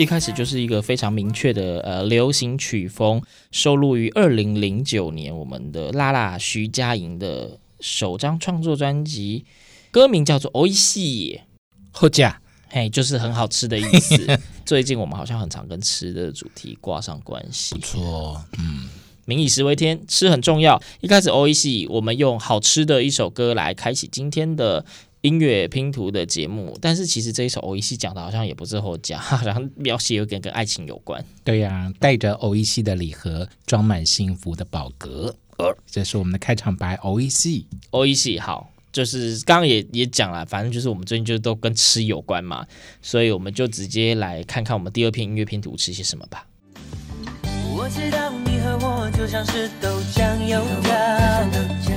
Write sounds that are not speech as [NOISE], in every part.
一开始就是一个非常明确的呃流行曲风，收录于二零零九年我们的辣辣徐佳莹的首张创作专辑，歌名叫做《おいしい》，好吃，嘿，就是很好吃的意思。[LAUGHS] 最近我们好像很常跟吃的主题挂上关系，不错，嗯，民以食为天，吃很重要。一开始《おいしい》，我们用好吃的一首歌来开启今天的。 音乐拼图的节目，但是其实这一首《おいしい》讲的好像也不是好讲，好[LAUGHS] 像描写有点跟爱情有关。对呀、啊，带着おいしい的礼盒，装满幸福的宝格。呃，这是我们的开场白。おいしい，おいしい，好，就是刚刚也也讲了，反正就是我们最近就都跟吃有关嘛，所以我们就直接来看看我们第二篇音乐拼图吃些什么吧。我知道你和我就像是豆浆油条。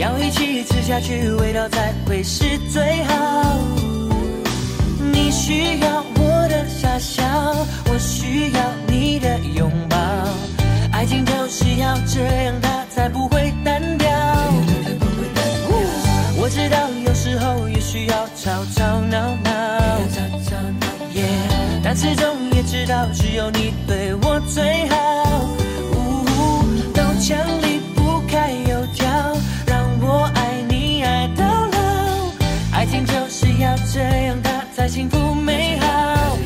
要一起吃下去，味道才会是最好。你需要我的傻笑，我需要你的拥抱。爱情就是要这样，它才不会单调。我知道有时候也需要吵吵闹闹，但始终也知道只有你对我最好。都强烈。这样，他才幸福美好。Oh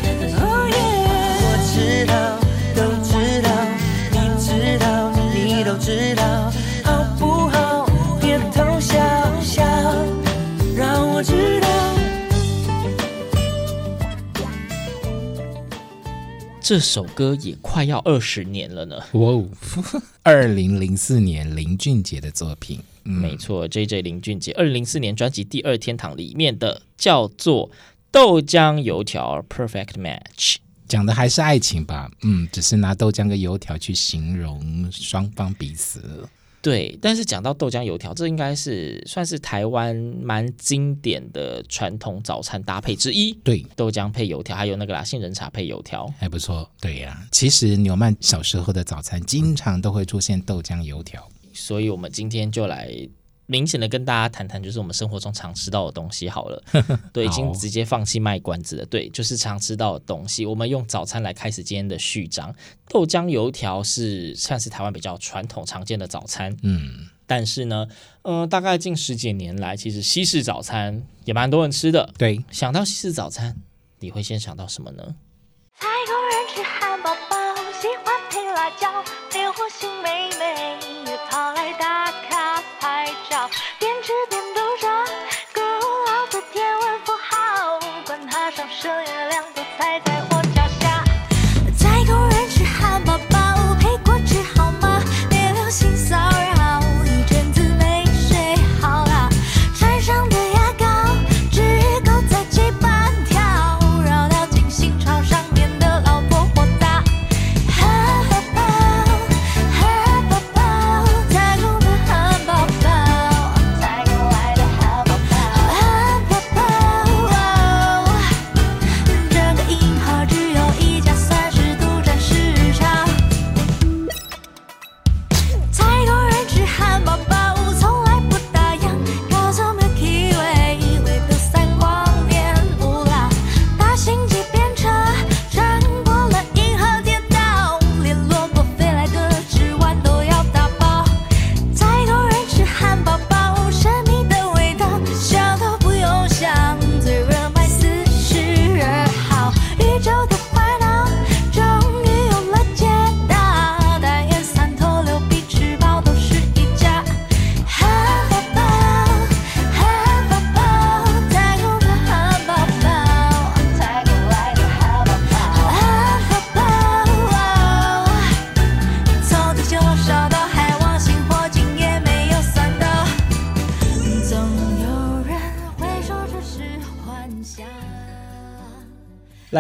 我知道，都知道，你知道，你都知道，好不好？别偷笑笑，让我知道。这首歌也快要二十年了呢。哇哦，[LAUGHS] 二零零四年林俊杰的作品。嗯、没错，J J 林俊杰二零零四年专辑《第二天堂》里面的叫做《豆浆油条 Perfect Match》，讲的还是爱情吧？嗯，只是拿豆浆跟油条去形容双方彼此。对，但是讲到豆浆油条，这应该是算是台湾蛮经典的传统早餐搭配之一。对，豆浆配油条，还有那个啦，杏仁茶配油条，还不错。对呀、啊，其实纽曼小时候的早餐经常都会出现豆浆油条。所以，我们今天就来明显的跟大家谈谈，就是我们生活中常吃到的东西好了。[LAUGHS] 对，已经直接放弃卖关子了。对，就是常吃到的东西。我们用早餐来开始今天的序章。豆浆油条是算是台湾比较传统常见的早餐。嗯，但是呢，嗯、呃，大概近十几年来，其实西式早餐也蛮多人吃的。对，想到西式早餐，你会先想到什么呢？菜人吃汉堡包，喜欢配辣椒，连火星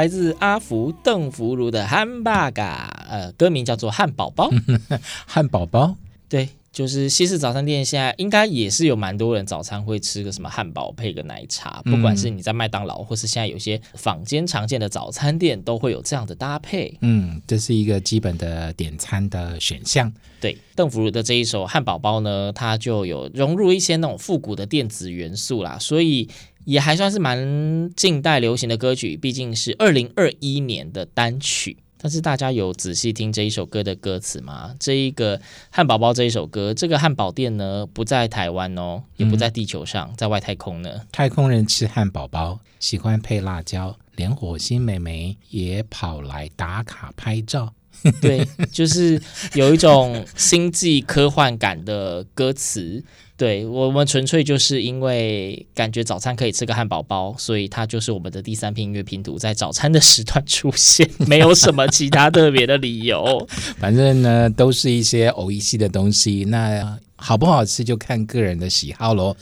来自阿福邓福如的汉巴嘎，呃，歌名叫做汉堡包。[LAUGHS] 汉堡包，对。就是西式早餐店，现在应该也是有蛮多人早餐会吃个什么汉堡配个奶茶，不管是你在麦当劳，或是现在有些坊间常见的早餐店，都会有这样的搭配。嗯，这是一个基本的点餐的选项。对，邓福如的这一首汉堡包呢，它就有融入一些那种复古的电子元素啦，所以也还算是蛮近代流行的歌曲，毕竟是二零二一年的单曲。但是大家有仔细听这一首歌的歌词吗？这一个汉堡包这一首歌，这个汉堡店呢，不在台湾哦，也不在地球上，在外太空呢。太空人吃汉堡包，喜欢配辣椒，连火星美眉也跑来打卡拍照。对，就是有一种星际科幻感的歌词。对，我们纯粹就是因为感觉早餐可以吃个汉堡包，所以它就是我们的第三篇音乐拼图，在早餐的时段出现，没有什么其他特别的理由。[LAUGHS] 反正呢，都是一些偶一系的东西，那好不好吃就看个人的喜好喽。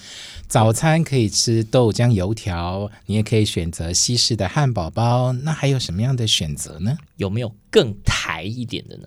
早餐可以吃豆浆油条，你也可以选择西式的汉堡包，那还有什么样的选择呢？有没有更台一点的呢？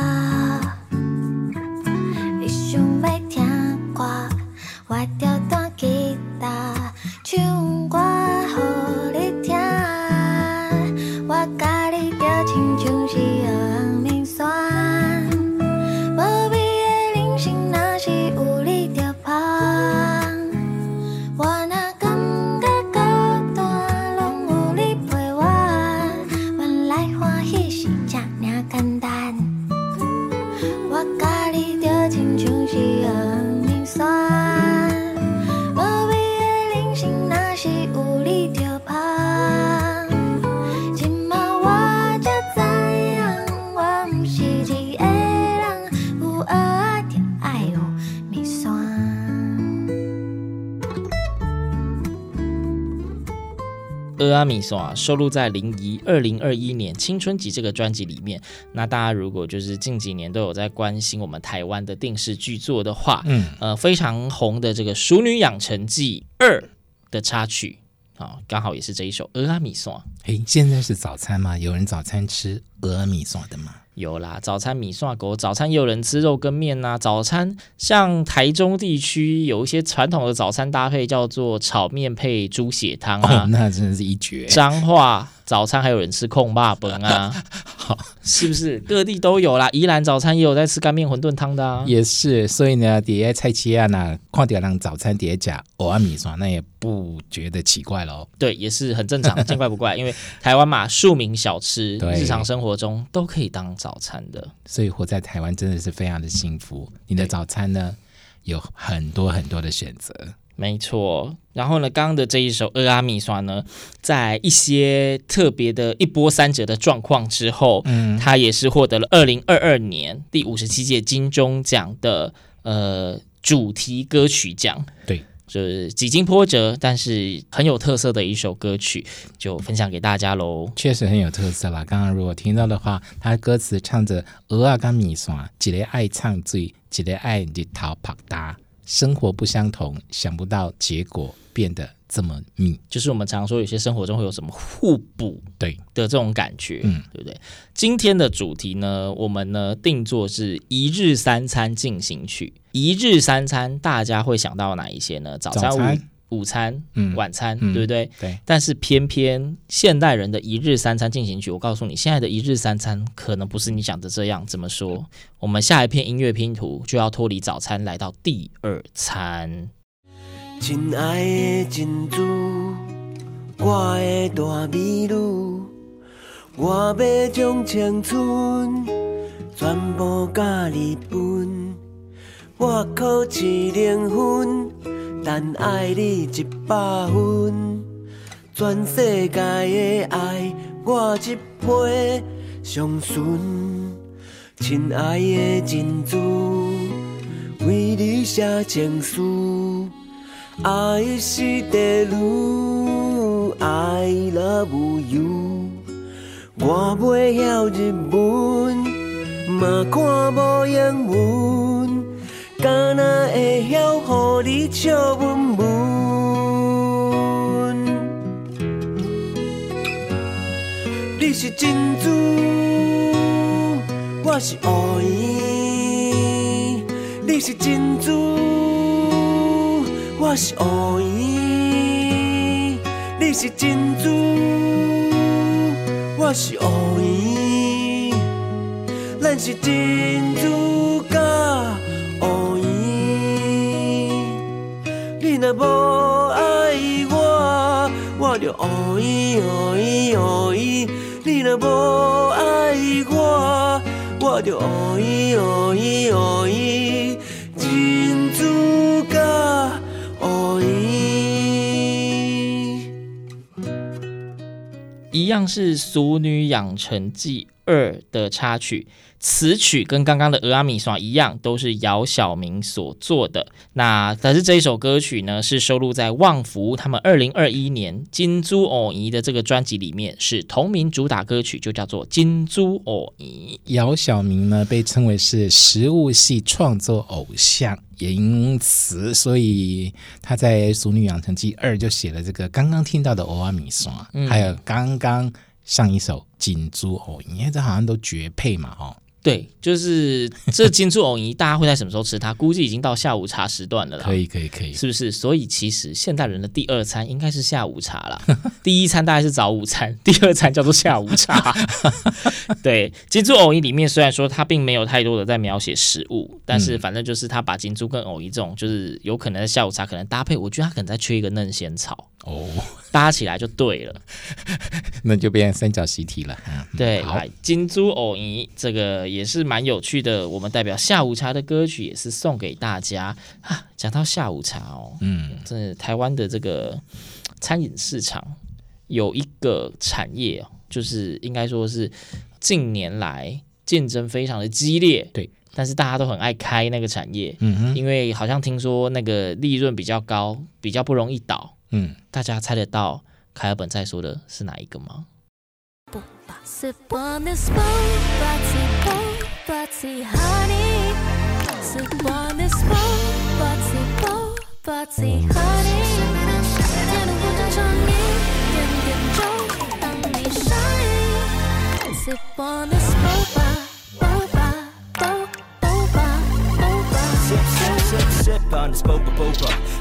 个爱冲水，蚵仔面线收录在林仪二零二一年青春集这个专辑里面。那大家如果就是近几年都有在关心我们台湾的电视剧作的话，嗯，呃，非常红的这个《熟女养成记二》的插曲啊，刚好也是这一首阿米索》。嘿，现在是早餐吗？有人早餐吃蚵仔面线的吗？有啦，早餐米蒜狗，早餐也有人吃肉跟面呐、啊。早餐像台中地区有一些传统的早餐搭配，叫做炒面配猪血汤啊、哦，那真的是一绝。彰化早餐还有人吃控霸本啊，[LAUGHS] 好，是不是各地都有啦？宜兰早餐也有在吃干面馄饨汤的啊，也是。所以呢，底下菜市啊，那看到让早餐底下加蚵仔米刷，那也不觉得奇怪喽。对，也是很正常，见怪不怪。[LAUGHS] 因为台湾嘛，庶民小吃，日常生活中都可以当早餐的。所以活在台湾真的是非常的幸福。你的早餐呢，有很多很多的选择。没错，然后呢，刚刚的这一首阿阿米刷呢，在一些特别的一波三折的状况之后，嗯，它也是获得了二零二二年第五十七届金钟奖的呃主题歌曲奖。对，就是几经波折，但是很有特色的一首歌曲，就分享给大家喽。确实很有特色啦。刚刚如果听到的话，它的歌词唱着蚵仔面线，一个爱唱醉，一个爱日头拍打。生活不相同，想不到结果变得这么密。就是我们常说，有些生活中会有什么互补对的这种感觉，嗯，对不对？今天的主题呢，我们呢定做是一日三餐进行曲。一日三餐，大家会想到哪一些呢？早餐。午餐、嗯、晚餐，嗯、对不对？对。但是偏偏现代人的一日三餐进行曲，我告诉你，现在的一日三餐可能不是你想的这样。怎么说？我们下一片音乐拼图就要脱离早餐，来到第二餐。亲爱的珍珠，我的大美女，我要将青春全部甲你分，我靠一灵魂。但爱你一百分，全世界的爱我一倍，双孙，亲爱的珍珠，为你写情书，爱是地路，I love you。我袂晓日文，嘛看无英文，敢若会晓予你笑文文。你是珍珠，我是乌鱼。你是珍珠，我是乌鱼。你是珍珠，我是乌鱼。咱是珍珠甲无爱我，我就乌蝇乌蝇乌蝇。你若无爱我，我就乌蝇乌蝇乌蝇，珍珠甲乌蝇。一样是《俗女养成记二》的插曲。词曲跟刚刚的《蚵仔面线》一样，都是姚晓明所做的。那但是这一首歌曲呢，是收录在旺福他们二零二一年《金珠偶姨》的这个专辑里面，是同名主打歌曲，就叫做《金珠偶姨》。姚晓明呢，被称为是食物系创作偶像，也因此，所以他在《俗女养成记二》就写了这个刚刚听到的《蚵仔面线》，还有刚刚上一首《金珠偶姨》，因为这好像都绝配嘛，哈。对，就是这金珠藕泥，大家会在什么时候吃它？估计已经到下午茶时段了啦。可以，可以，可以，是不是？所以其实现代人的第二餐应该是下午茶啦。第一餐大概是早午餐，第二餐叫做下午茶。[LAUGHS] 对，金珠藕泥里面虽然说它并没有太多的在描写食物，但是反正就是他把金珠跟藕泥这种，就是有可能在下午茶可能搭配，我觉得它可能在缺一个嫩仙草。哦，搭起来就对了，[LAUGHS] 那就变成三角习题了。对，来，金珠偶仪这个也是蛮有趣的。我们代表下午茶的歌曲也是送给大家啊。讲到下午茶哦，嗯，这台湾的这个餐饮市场有一个产业哦，就是应该说是近年来竞争非常的激烈。对，但是大家都很爱开那个产业，嗯哼，因为好像听说那个利润比较高，比较不容易倒。嗯，大家猜得到凯尔本在说的是哪一个吗？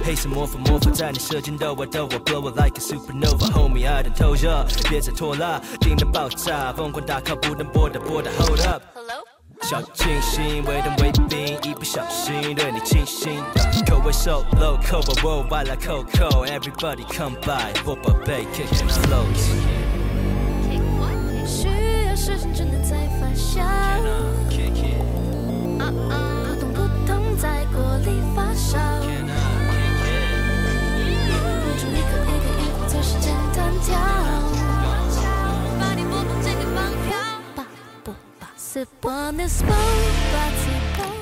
配什么粉魔法在你舌尖逗啊逗啊，blow it like a supernova，homie I done told ya，别再拖拉，定能爆炸，疯狂打 call 不能拨打拨打，hold up，Hello? 小清新，微糖微冰，一不小心对你倾心，口味 so low，cover，worldwide like Coco，everybody come by，我宝贝，kick it slow。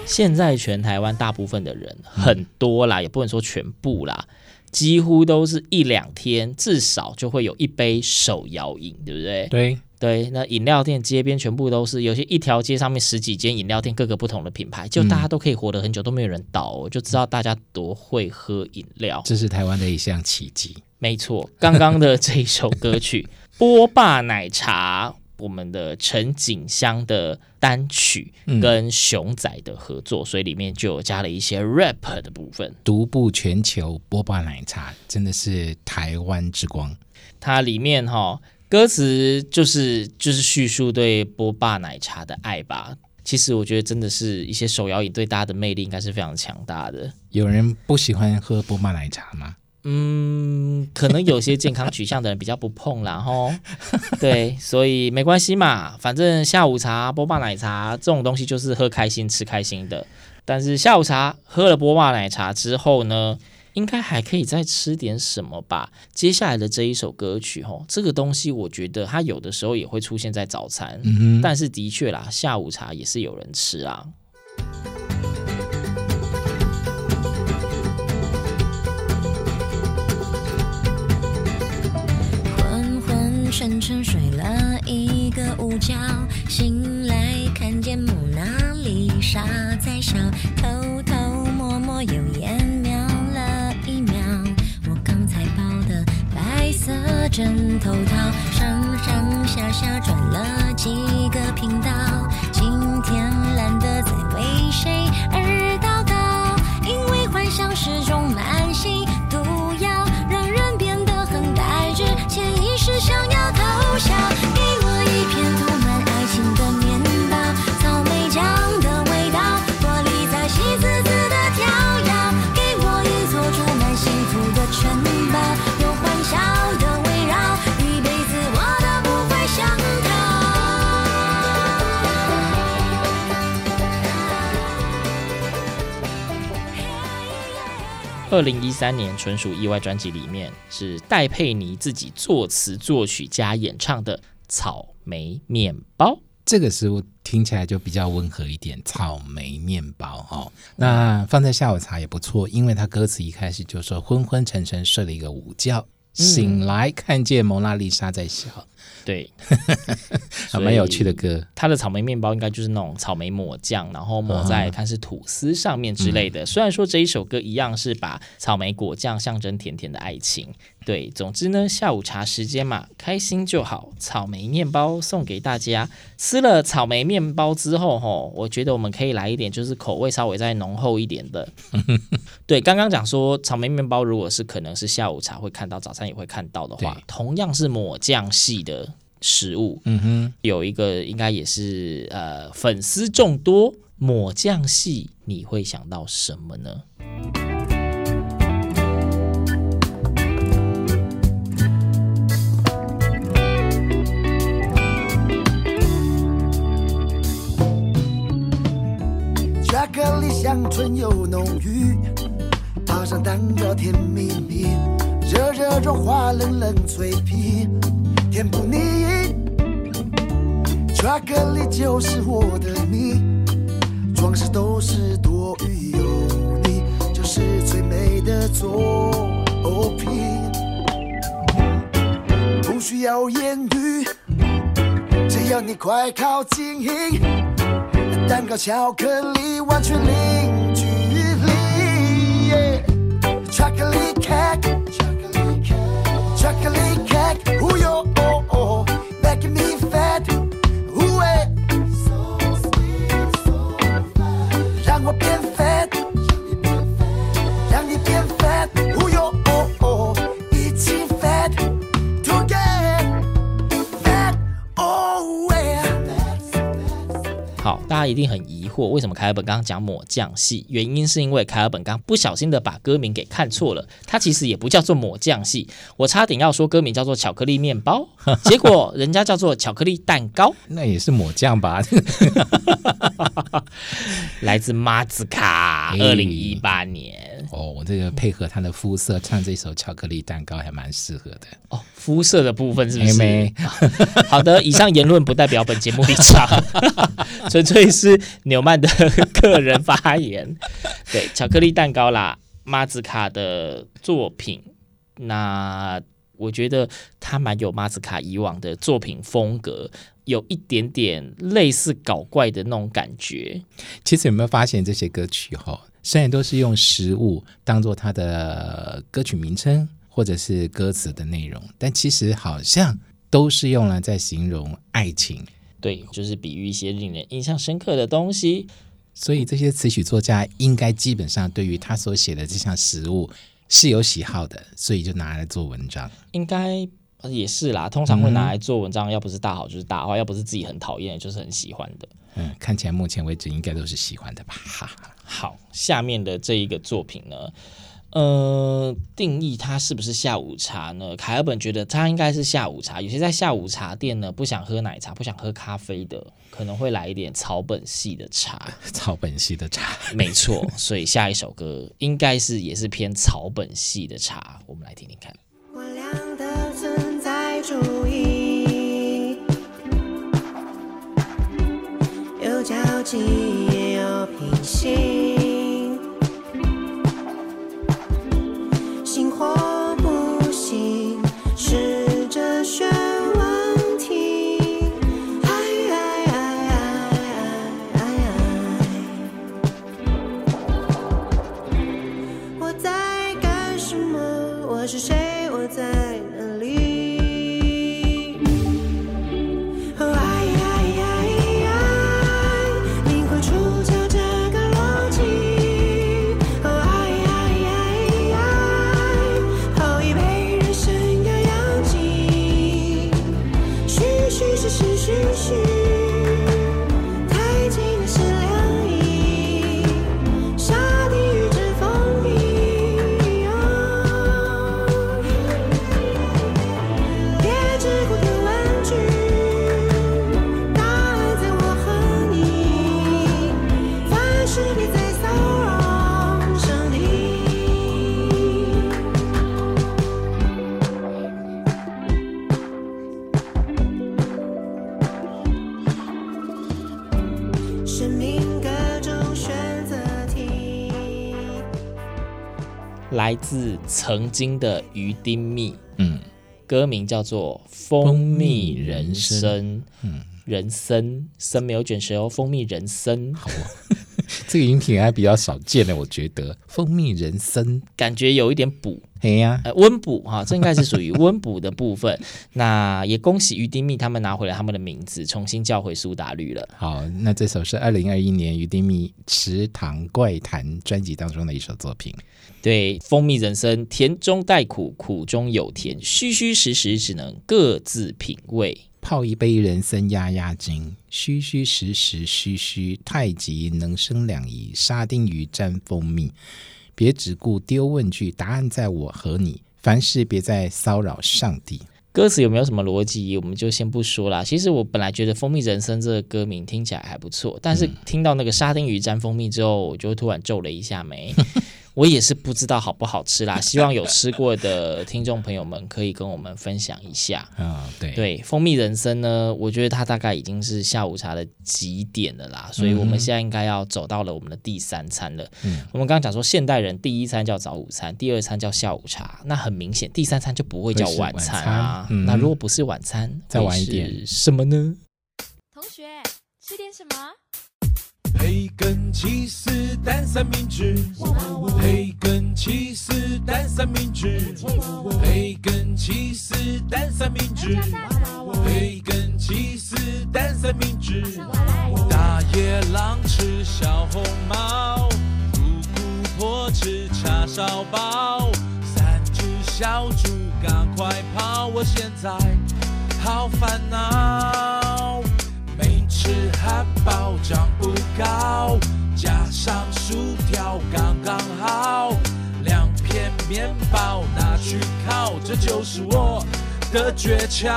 现在全台湾大部分的人很多啦，也不能说全部啦，几乎都是一两天至少就会有一杯手摇饮，对不对？对对，那饮料店街边全部都是，有些一条街上面十几间饮料店，各个不同的品牌，就大家都可以活得很久，都没有人倒，我就知道大家多会喝饮料。这是台湾的一项奇迹。没错，刚刚的这一首歌曲《[LAUGHS] 波霸奶茶》。我们的陈景香的单曲跟熊仔的合作，嗯、所以里面就有加了一些 rap 的部分。独步全球，波霸奶茶真的是台湾之光。它里面哈、哦、歌词就是就是叙述对波霸奶茶的爱吧。其实我觉得真的是一些手摇饮对大家的魅力应该是非常强大的。有人不喜欢喝波霸奶茶吗？嗯，可能有些健康取向的人比较不碰啦吼，[LAUGHS] 对，所以没关系嘛，反正下午茶、波霸奶茶这种东西就是喝开心、吃开心的。但是下午茶喝了波霸奶茶之后呢，应该还可以再吃点什么吧。接下来的这一首歌曲，吼，这个东西我觉得它有的时候也会出现在早餐，嗯，但是的确啦，下午茶也是有人吃啊。沉沉睡了一个午觉，醒来看见蒙娜丽莎在笑，偷偷摸摸有眼。色枕头套，上上下下转了几个频道，今天懒得二零一三年纯属意外专辑里面是戴佩妮自己作词作曲加演唱的《草莓面包》，这个时候听起来就比较温和一点。草莓面包哦，那放在下午茶也不错，因为它歌词一开始就说昏昏沉沉睡了一个午觉，醒来看见蒙娜丽莎在笑。对，[LAUGHS] 还蛮有趣的歌。它的草莓面包应该就是那种草莓抹酱，然后抹在它是吐司上面之类的。嗯、虽然说这一首歌一样是把草莓果酱象征甜甜的爱情。对，总之呢，下午茶时间嘛，开心就好。草莓面包送给大家。吃了草莓面包之后，吼，我觉得我们可以来一点，就是口味稍微再浓厚一点的。[LAUGHS] 对，刚刚讲说草莓面包，如果是可能是下午茶会看到，早餐也会看到的话，同样是抹酱系的。食物，嗯哼，有一个应该也是呃粉丝众多抹酱系，你会想到什么呢？香醇又浓郁，套上蛋糕甜蜜蜜，热热融化冷冷脆皮。甜不腻，巧克力就是我的你，装饰都是多余有你，就是最美的作品。不需要言语，只要你快靠近，蛋糕巧克力完全零距离。巧克力 cake，巧克力 cake，忽悠。大家一定很疑惑，为什么凯尔本刚刚讲抹酱系？原因是因为凯尔本刚不小心的把歌名给看错了，他其实也不叫做抹酱系。我差点要说歌名叫做巧克力面包，[LAUGHS] 结果人家叫做巧克力蛋糕，那也是抹酱吧？[LAUGHS] 来自马子卡，二零一八年。哦，我这个配合他的肤色唱这首巧克力蛋糕还蛮适合的。哦，肤色的部分是不是？妹妹 [LAUGHS] 好的，以上言论不代表本节目立场，纯粹是纽曼的个人发言。[LAUGHS] 对，巧克力蛋糕啦，马子卡的作品，那我觉得他蛮有马子卡以往的作品风格。有一点点类似搞怪的那种感觉。其实有没有发现这些歌曲哈，虽然都是用食物当做它的歌曲名称或者是歌词的内容，但其实好像都是用来在形容爱情。对，就是比喻一些令人印象深刻的东西。所以这些词曲作家应该基本上对于他所写的这项食物是有喜好的，所以就拿来做文章。应该。也是啦，通常会拿来做文章，嗯、要不是大好就是大坏，要不是自己很讨厌，就是很喜欢的。嗯，看起来目前为止应该都是喜欢的吧。哈，好，下面的这一个作品呢，呃，定义它是不是下午茶呢？凯尔本觉得它应该是下午茶。有些在下午茶店呢，不想喝奶茶、不想喝咖啡的，可能会来一点草本系的茶。[LAUGHS] 草本系的茶，没错。所以下一首歌应该是也是偏草本系的茶，我们来听听看。我俩的存在主义，有交集也有平行。来自曾经的鱼丁蜜，嗯，歌名叫做《蜂蜜人参》，嗯，人参参没有卷舌哦，蜂蜜人参，好哦，[LAUGHS] 这个饮品还比较少见的，我觉得。蜂蜜人参。感觉有一点补，哎呀，呃，温补哈，这应该是属于温补的部分。[LAUGHS] 那也恭喜于丁蜜他们拿回了他们的名字，重新叫回苏打绿了。好，那这首是二零二一年于丁蜜《池塘怪谈》专辑当中的一首作品。对，蜂蜜人生，甜中带苦，苦中有甜，虚虚实实只能各自品味。泡一杯人参压压惊，虚虚实实虚虚太极，能生两仪。沙丁鱼沾蜂蜜，别只顾丢问句，答案在我和你。凡事别再骚扰上帝。歌词有没有什么逻辑？我们就先不说了。其实我本来觉得蜂蜜人生这个歌名听起来还不错，但是听到那个沙丁鱼沾蜂蜜之后，我就突然皱了一下眉。我也是不知道好不好吃啦，[LAUGHS] 希望有吃过的听众朋友们可以跟我们分享一下。啊、哦，对对，蜂蜜人参呢，我觉得它大概已经是下午茶的极点了啦，所以我们现在应该要走到了我们的第三餐了。嗯，我们刚刚讲说现代人第一餐叫早午餐，第二餐叫下午茶，那很明显第三餐就不会叫晚餐啊。餐嗯、那如果不是晚餐，再晚一点什么呢？同学吃点什么？培根起司蛋三明治，三明治，培根起司蛋三明治。大野狼吃小红帽，姑姑婆吃叉烧包，三只小猪赶快跑，我现在的诀窍。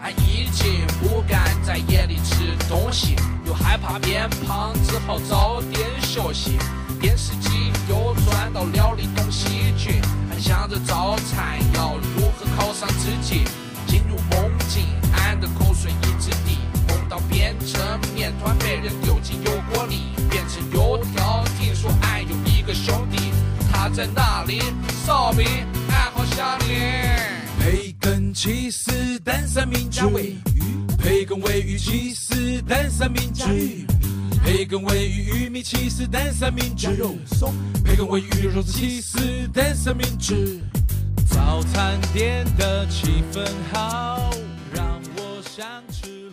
俺已经不敢在夜里吃东西，又害怕变胖，只好早点休息。电视机又转到料理东西去，还想着早餐要如何犒赏自己。进入梦境，俺的口水一直滴。梦到变成面团被人丢进油锅里，变成油条。听说俺有一个兄弟，他在那里？烧饼，俺好想你。起司蛋三明治，培根鮪鱼起司蛋三明治，培根鮪鱼玉米起司蛋三明治，培根鮪鱼牛肉起司蛋三明治。早餐店的气氛好，让我想吃。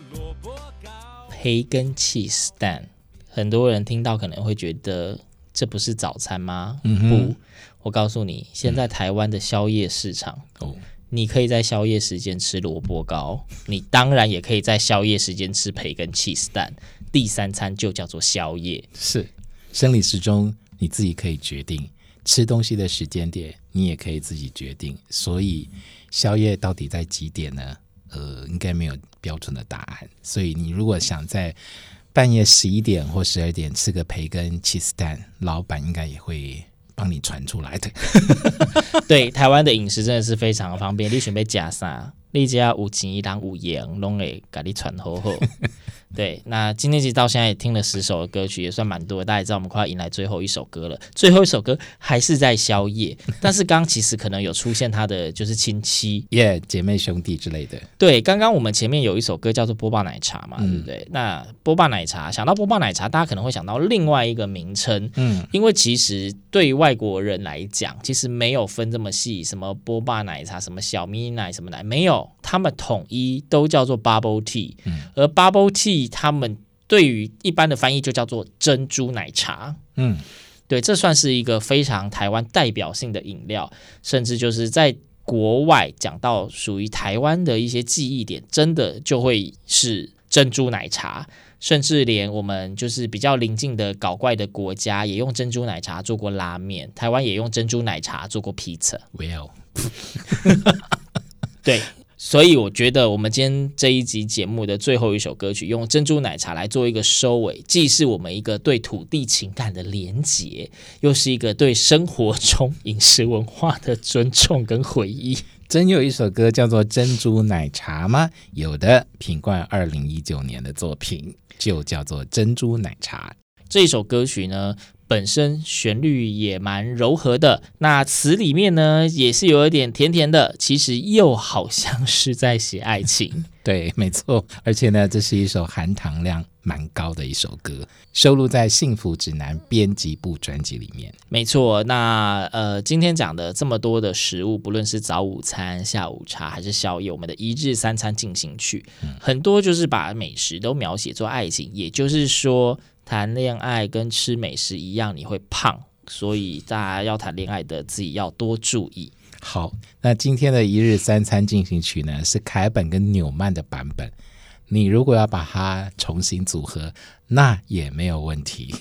培根 cheese 蛋，很多人听到可能会觉得这不是早餐吗？嗯、哼不，我告诉你，现在台湾的宵夜市场，嗯、你可以在宵夜时间吃萝卜糕，你当然也可以在宵夜时间吃培根 cheese 蛋，第三餐就叫做宵夜。是生理时钟，你自己可以决定。吃东西的时间点，你也可以自己决定。所以宵夜到底在几点呢？呃，应该没有标准的答案。所以你如果想在半夜十一点或十二点吃个培根 cheese 蛋，老板应该也会帮你传出来的。[LAUGHS] 对，台湾的饮食真的是非常方便。你准备加啥？你只要有钱一档有盐，拢会给你传好好。对，那今天其实到现在也听了十首的歌曲，也算蛮多的。大家也知道，我们快要迎来最后一首歌了。最后一首歌还是在宵夜，但是刚刚其实可能有出现他的就是亲戚、耶、yeah, 姐妹兄弟之类的。对，刚刚我们前面有一首歌叫做《波霸奶茶》嘛，嗯、对不对？那波霸奶茶，想到波霸奶茶，大家可能会想到另外一个名称，嗯，因为其实对于外国人来讲，其实没有分这么细，什么波霸奶茶，什么小咪奶，什么奶，没有，他们统一都叫做 Bubble Tea，嗯，而 Bubble Tea。他们对于一般的翻译就叫做珍珠奶茶，嗯，对，这算是一个非常台湾代表性的饮料，甚至就是在国外讲到属于台湾的一些记忆点，真的就会是珍珠奶茶，甚至连我们就是比较邻近的搞怪的国家也用珍珠奶茶做过拉面，台湾也用珍珠奶茶做过披萨，Well，对。所以我觉得我们今天这一集节目的最后一首歌曲，用珍珠奶茶来做一个收尾，既是我们一个对土地情感的连结，又是一个对生活中饮食文化的尊重跟回忆。真有一首歌叫做《珍珠奶茶》吗？有的，品冠二零一九年的作品就叫做《珍珠奶茶》。这首歌曲呢，本身旋律也蛮柔和的，那词里面呢也是有一点甜甜的，其实又好像是在写爱情。[LAUGHS] 对，没错，而且呢，这是一首含糖量蛮高的一首歌，收录在《幸福指南》编辑部专辑里面。没错，那呃，今天讲的这么多的食物，不论是早午餐、下午茶还是宵夜，我们的一日三餐进行曲，嗯、很多就是把美食都描写做爱情，也就是说。谈恋爱跟吃美食一样，你会胖，所以大家要谈恋爱的自己要多注意。好，那今天的一日三餐进行曲呢，是凯本跟纽曼的版本。你如果要把它重新组合，那也没有问题。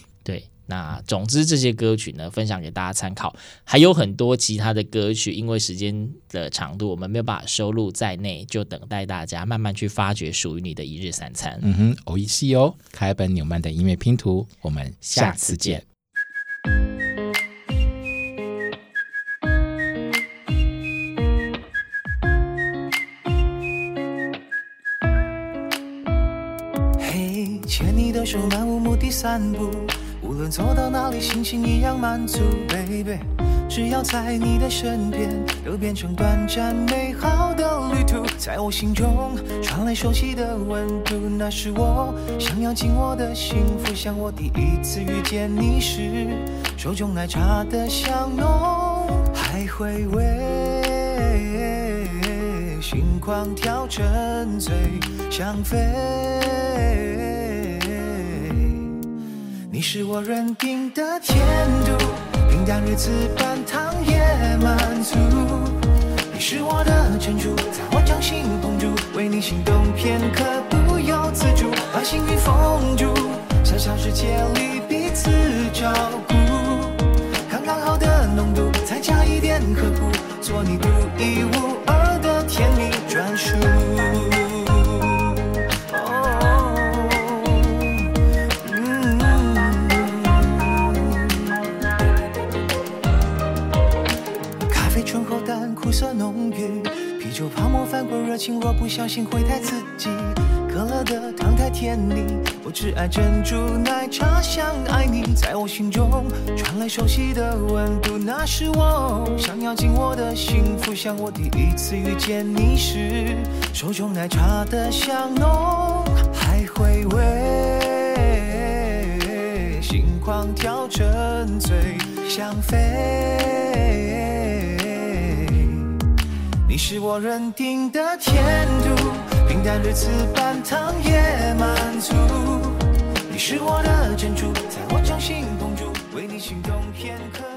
那总之这些歌曲呢，分享给大家参考。还有很多其他的歌曲，因为时间的长度，我们没有办法收录在内，就等待大家慢慢去发掘属于你的一日三餐。嗯哼，欧一西哦，开本纽曼的音乐拼图，我们下次见。漫无目的散步。无论走到哪里，心情一样满足，baby。只要在你的身边，都变成短暂美好的旅途。在我心中传来熟悉的温度，那是我想要紧握的幸福。像我第一次遇见你时，手中奶茶的香浓，还回味，心狂跳，沉醉，想飞。你是我认定的甜度，平淡日子半糖也满足。你是我的珍珠，在我掌心捧住，为你心动片刻不由自主，把幸运封住，小小世界里彼此照顾，刚刚好的浓度，再加一点呵护，做你独一无二小心会太刺激，可乐的糖太甜腻，我只爱珍珠奶茶，想爱你，在我心中传来熟悉的温度，那是我想要紧握的幸福，像我第一次遇见你时，手中奶茶的香浓，还回味，心狂跳，沉醉，想飞。你是我认定的甜度，平淡日子半糖也满足。你是我的珍珠，在我掌心捧住，为你心动片刻。